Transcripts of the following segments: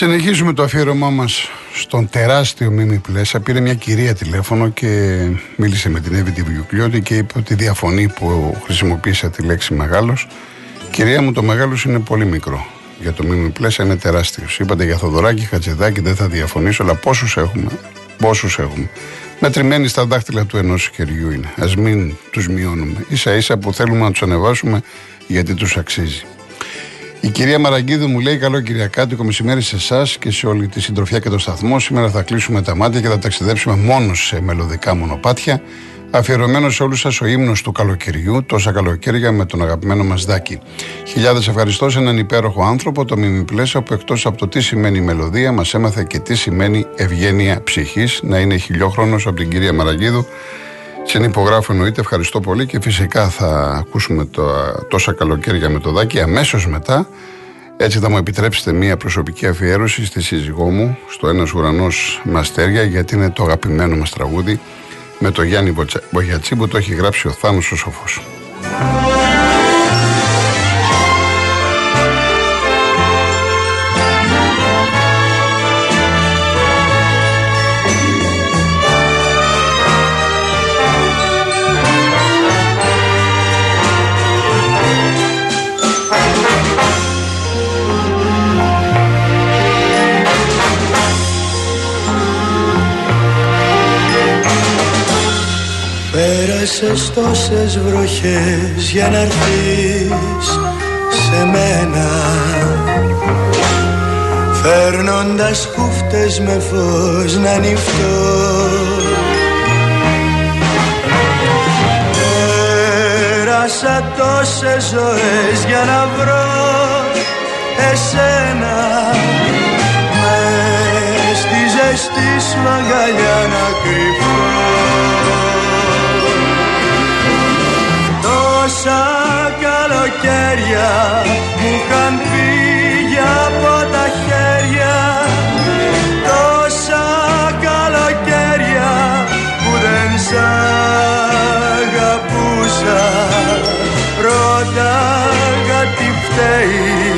Συνεχίζουμε το αφιέρωμά μας στον τεράστιο Μίμη Πλέσα. Πήρε μια κυρία τηλέφωνο και μίλησε με την Εύη Τιβιουκλιώτη και είπε ότι διαφωνεί που χρησιμοποίησα τη λέξη μεγάλος. Κυρία μου, το μεγάλος είναι πολύ μικρό. Για το Μίμη Πλέσα είναι τεράστιος. Είπατε για Θοδωράκη, Χατζηδάκη, δεν θα διαφωνήσω, αλλά πόσους έχουμε. Πόσους έχουμε. Μετρημένοι στα δάχτυλα του ενός χεριού είναι. Α μην τους μειώνουμε. σα ίσα που θέλουμε να τους ανεβάσουμε γιατί τους αξίζει. Η κυρία Μαραγκίδου μου λέει: Καλό Κυριακάτικο μεσημέρι σε εσάς και σε όλη τη συντροφιά και το σταθμό. Σήμερα θα κλείσουμε τα μάτια και θα ταξιδέψουμε μόνο σε μελωδικά μονοπάτια. Αφιερωμένος σε όλους σας ο ύμνος του καλοκαιριού, τόσα καλοκαίρια με τον αγαπημένο μας Δάκη. Χιλιάδες ευχαριστώ σε έναν υπέροχο άνθρωπο, το Μιμιπλέσσα, που εκτός από το τι σημαίνει μελωδία, μας έμαθε και τι σημαίνει ευγένεια ψυχής. Να είναι χιλιόχρονος από την κυρία Μαραγκίδου. Συνυπογράφω εννοείται, ευχαριστώ πολύ και φυσικά θα ακούσουμε το, τόσα καλοκαίρια με το Δάκη αμέσως μετά. Έτσι θα μου επιτρέψετε μία προσωπική αφιέρωση στη σύζυγό μου, στο Ένας Ουρανός Μαστέρια, γιατί είναι το αγαπημένο μας τραγούδι με το Γιάννη Μπογιατσί που το έχει γράψει ο Θάνος ο Σοφός. Πέρασες τόσες βροχές για να έρθεις σε μένα. Φέρνοντας κούφτες με φως να νυχτώ Πέρασα τόσες ζωές για να βρω εσένα. Μες στη ζεστή σου αγκαλιά να κρυφώ τόσα καλοκαίρια μου είχαν φύγει από τα χέρια. Τόσα καλοκαίρια που δεν σ' αγαπούσα. Ρώταγα τι φταίει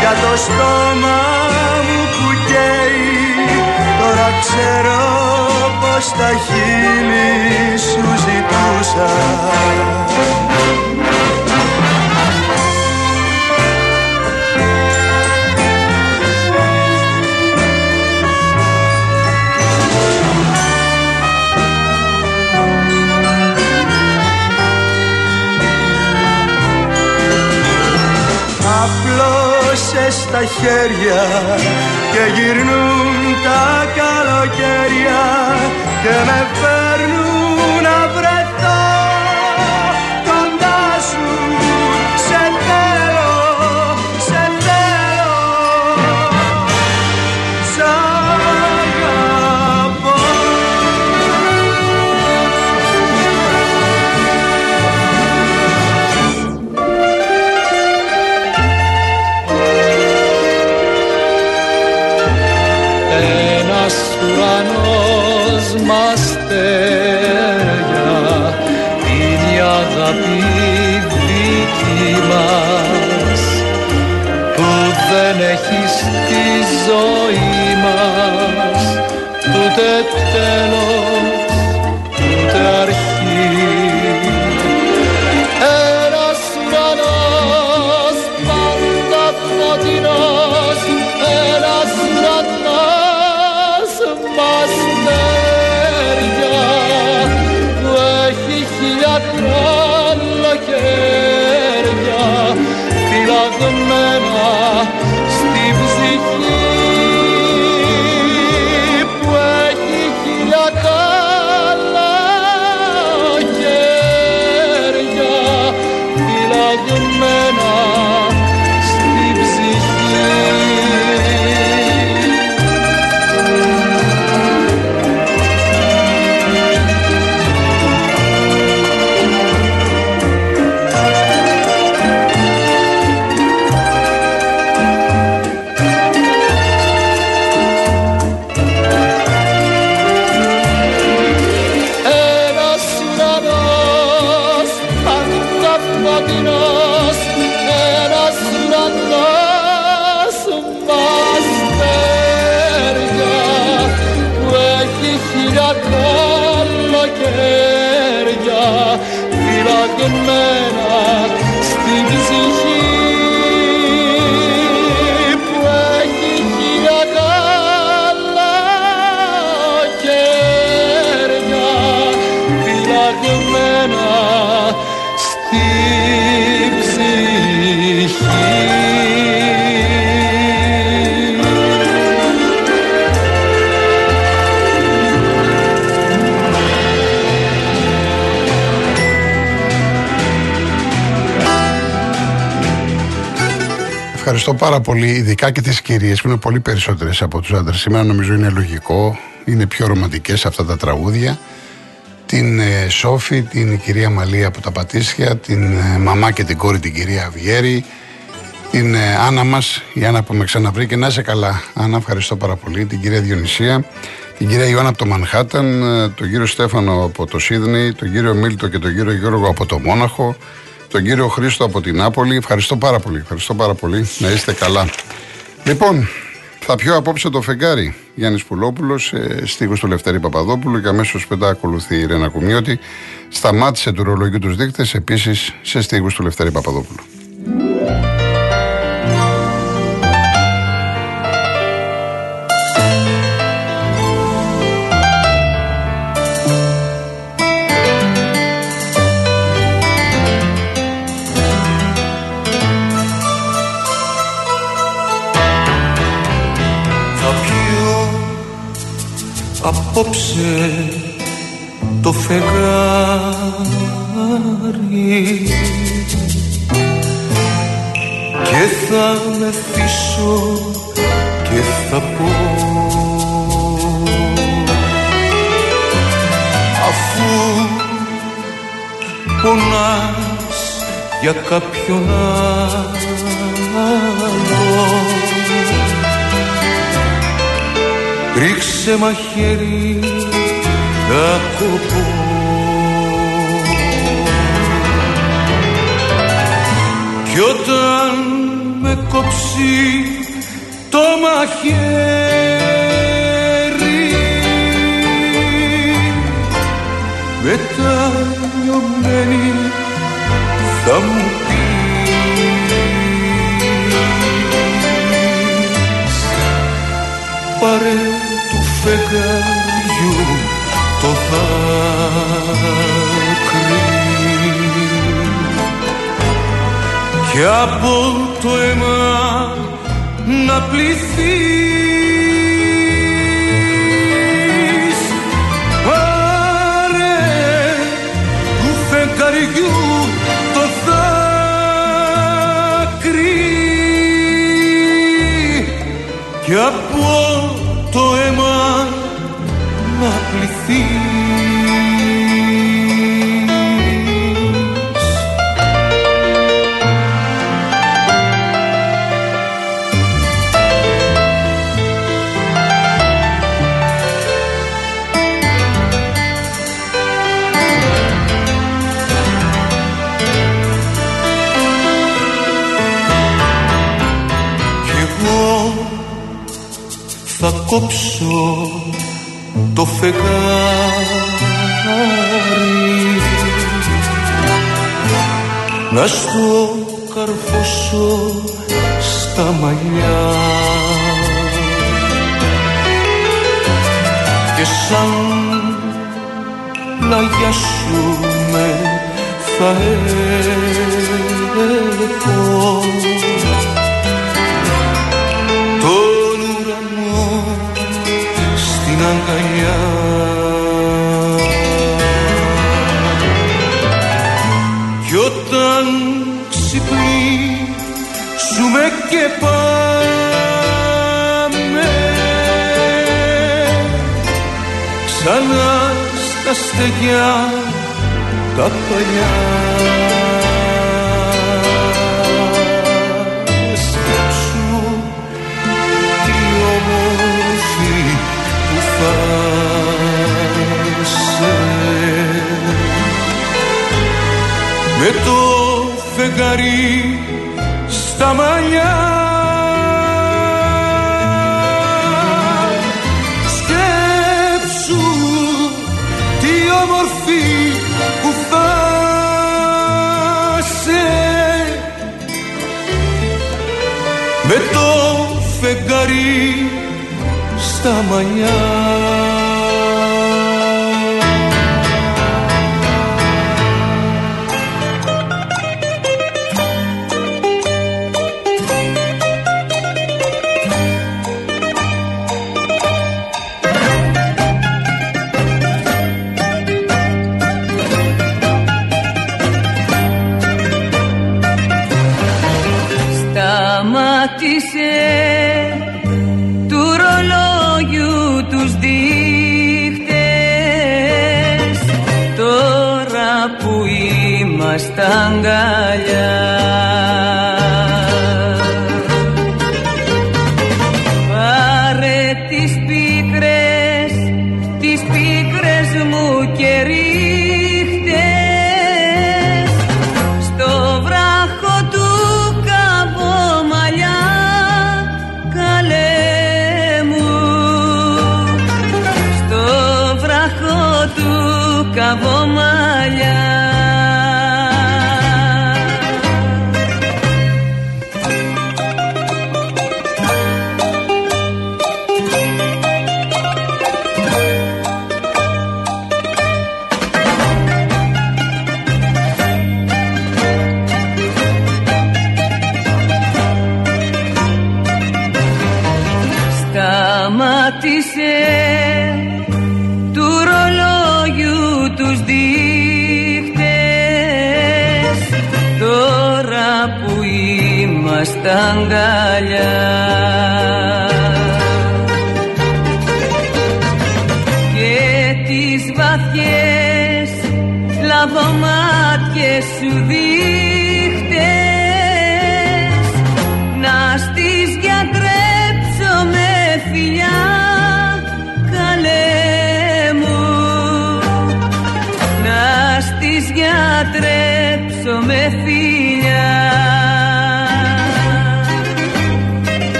για το στόμα μου που καίει. Τώρα ξέρω πως τα χείλη σου ζητούσα. Στα χέρια και γυρνούν τα καλοκαίρια και με φέρνουν έχει στη ζωής μας. Ούτε τέλος φυλαγμένα χίλια καλοκαίρια φυλαγμένα στην ψυχή Ευχαριστώ πάρα πολύ, ειδικά και τις κυρίες που είναι πολύ περισσότερες από τους άντρες. Σήμερα νομίζω είναι λογικό, είναι πιο ρομαντικές αυτά τα τραγούδια. Την ε, Σόφη, την κυρία Μαλία από τα Πατήσια, την ε, μαμά και την κόρη την κυρία Αυγέρη, την ε, Άννα μας, η Άννα που με ξαναβρήκε. Να είσαι καλά, Άννα, ευχαριστώ πάρα πολύ. Την κυρία Διονυσία, την κυρία Ιωάννα από το Μανχάταν, ε, τον κύριο Στέφανο από το Σίδνεϊ, τον κύριο Μίλτο και τον κύριο Γιώργο από το Μόναχο, τον κύριο Χρήστο από την Νάπολη. Ευχαριστώ πάρα πολύ. Ευχαριστώ πάρα πολύ. Να είστε καλά. Λοιπόν, θα πιω απόψε το φεγγάρι. Γιάννης Πουλόπουλος, ε, στίχος του Λευτέρη Παπαδόπουλου και αμέσως μετά ακολουθεί η Ρένα Κουμιώτη. Σταμάτησε του ρολογίου τους δείκτες επίσης σε στίχους του Λευτέρη Παπαδόπουλου. Απόψε το φεγγάρι. Και θα μεθύσω και θα πω. Αφού πονάς για κάποιον άλλο Ρίξε μαχαίρι να κοπώ. Κι όταν με κόψει το μαχαίρι μετά λιωμένη θα μου και από το αίμα να πληθείς σαν πλαγιά σου με θα έχω. Τον ουρανό στην αγκαλιά. Κι όταν ξυπνήσουμε και πάμε στα στεγιά τα παλιά. Σκέψου τι όμορφη που θα είσαι με το φεγγαρί στα μαλλιά στα μαλλιά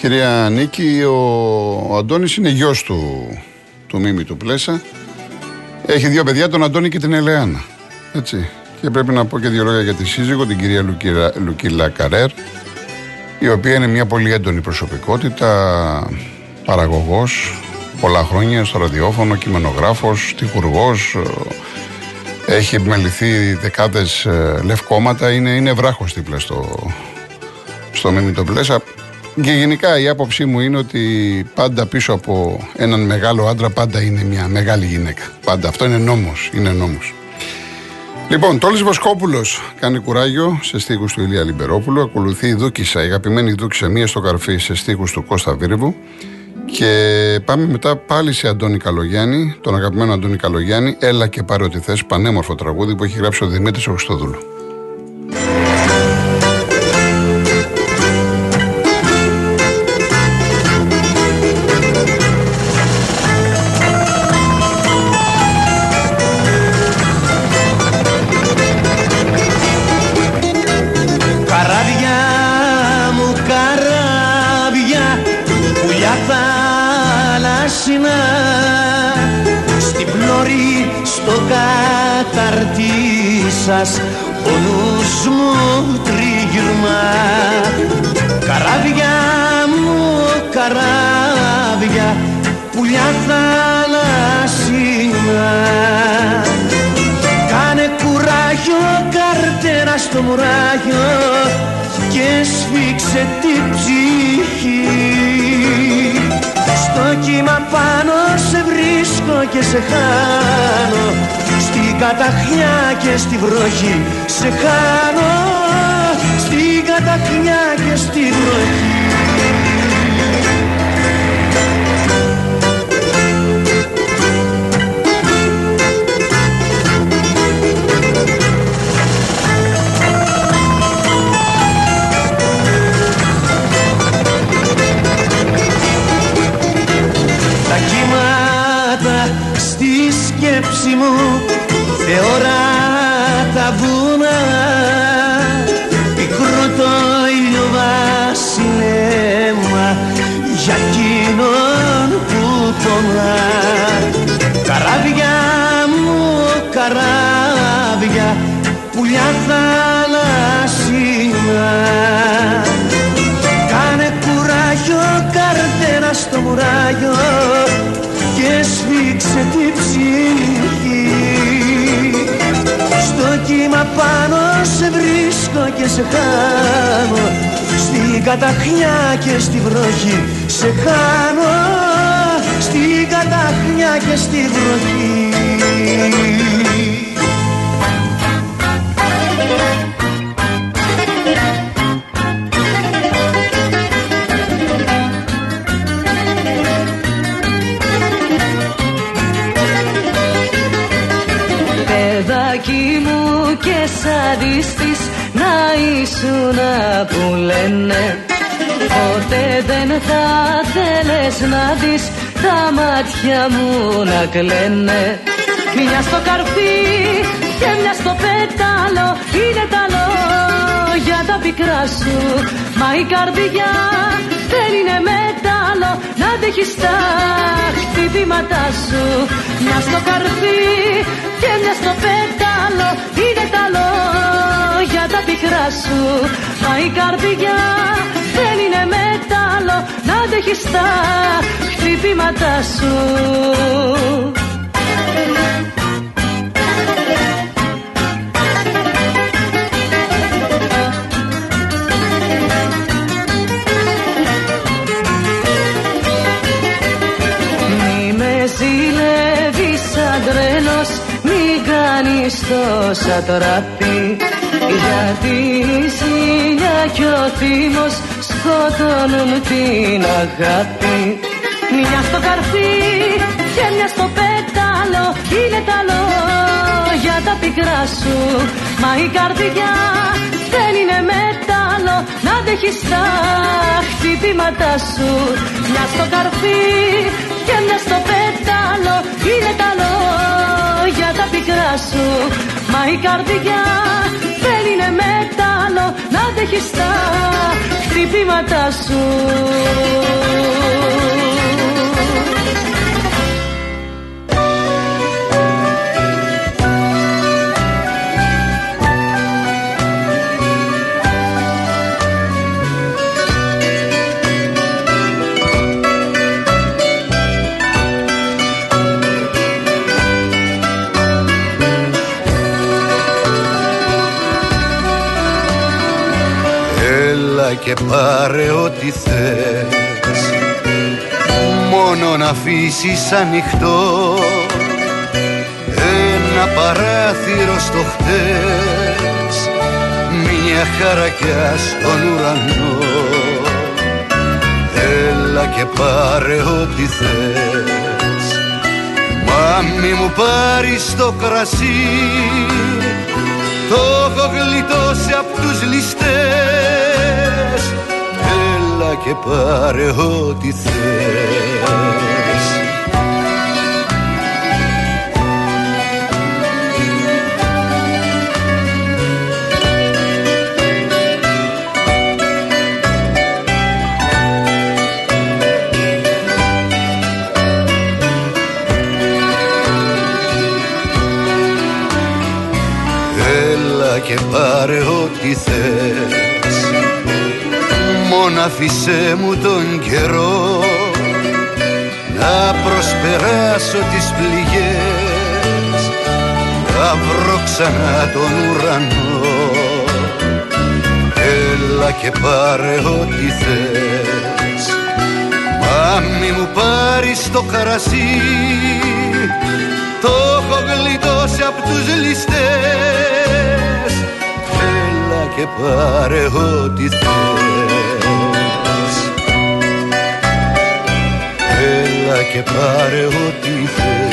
Κυρία Νίκη, ο, ο Αντώνης είναι γιος του, του Μίμη του Πλέσα. Έχει δύο παιδιά, τον Αντώνη και την Ελεάνα. Έτσι. Και πρέπει να πω και δύο λόγια για τη σύζυγο, την κυρία Λουκύρα, Λουκίλα Καρέρ, η οποία είναι μια πολύ έντονη προσωπικότητα, παραγωγός, πολλά χρόνια στο ραδιόφωνο, κειμενογράφος, τυχουργός, ε, έχει επιμεληθεί δεκάδες ε, λευκόματα, είναι, είναι βράχος δίπλα στο, στο Μίμη το Πλέσα. Και γενικά η άποψή μου είναι ότι πάντα πίσω από έναν μεγάλο άντρα πάντα είναι μια μεγάλη γυναίκα. Πάντα. Αυτό είναι νόμος. Είναι νόμος. Λοιπόν, Τόλης Βοσκόπουλος κάνει κουράγιο σε στίχους του Ηλία Λιμπερόπουλου. Ακολουθεί η Δούκησα, η αγαπημένη Δούκησα μία στο καρφί σε στίχους του Κώστα Βίρβου. Και πάμε μετά πάλι σε Αντώνη Καλογιάννη, τον αγαπημένο Αντώνη Καλογιάννη. Έλα και πάρε ό,τι θες, πανέμορφο τραγούδι που έχει γράψει ο Δημήτρης Οξτοδούλου. στην πλώρη στο καταρτί σας ο νους μου τριγυρμά καράβια μου καράβια πουλιά θαλασσινά κάνε κουράγιο καρτέρα στο μουράγιο και σφίξε την ψυχή κύμα πάνω σε βρίσκω και σε χάνω. Στην καταχνιά και στη βροχή σε χάνω. Στην καταχνιά και στη βροχή μου θεωρά τα σε βρίσκω και σε χάνω. Στην καταχνιά και στη βροχή σε χάνω. Στην καταχνιά και στη βροχή σαντίστης να ήσουν που λένε. Ποτέ δεν θα θέλες να δεις τα μάτια μου να κλαίνε. Μια στο καρφί και μια στο πέταλο είναι τα λόγια τα πικρά σου. Μα η καρδιά δεν είναι μέταλλο να αντέχεις τα χτυπήματά σου. Μια στο καρφί και μια σου. Μα η καρδιά δεν είναι μέταλλο να αντέχεις τα χτυπήματά σου. Κάνεις τόσα τραπή γιατί η ζήλια κι ο θύμος σκοτώνουν την αγάπη. Μια στο καρφί και μια στο πέταλο είναι τα λόγια τα πικρά σου. Μα η καρδιά δεν είναι μέταλλο να αντέχεις τα χτυπήματά σου. Μια στο καρφί και μια στο πέταλο είναι τα λόγια. τα πικρά σου. Μα η καρδιά δεν είναι μέταλλο να αντέχει τα χτυπήματά σου και πάρε ό,τι θες. Μόνο να αφήσεις ανοιχτό Ένα παράθυρο στο χτες. Μια χαρακιά στον ουρανό. Έλα και πάρε ό,τι θες. Μα μη μου πάρεις το κρασί. Το έχω γλιτώσει απ' τους ληστές και πάρε ό,τι θες Μόνο άφησέ μου τον καιρό. Να προσπεράσω τις πληγές να βρω ξανά τον ουρανό. Έλα και πάρε ό,τι θες Μα μη μου πάρεις το καρασί. Το έχω γλιτώσει απ' τους ληστές. Έλα και πάρε ό,τι θες. Έλα και πάρε ό,τι θες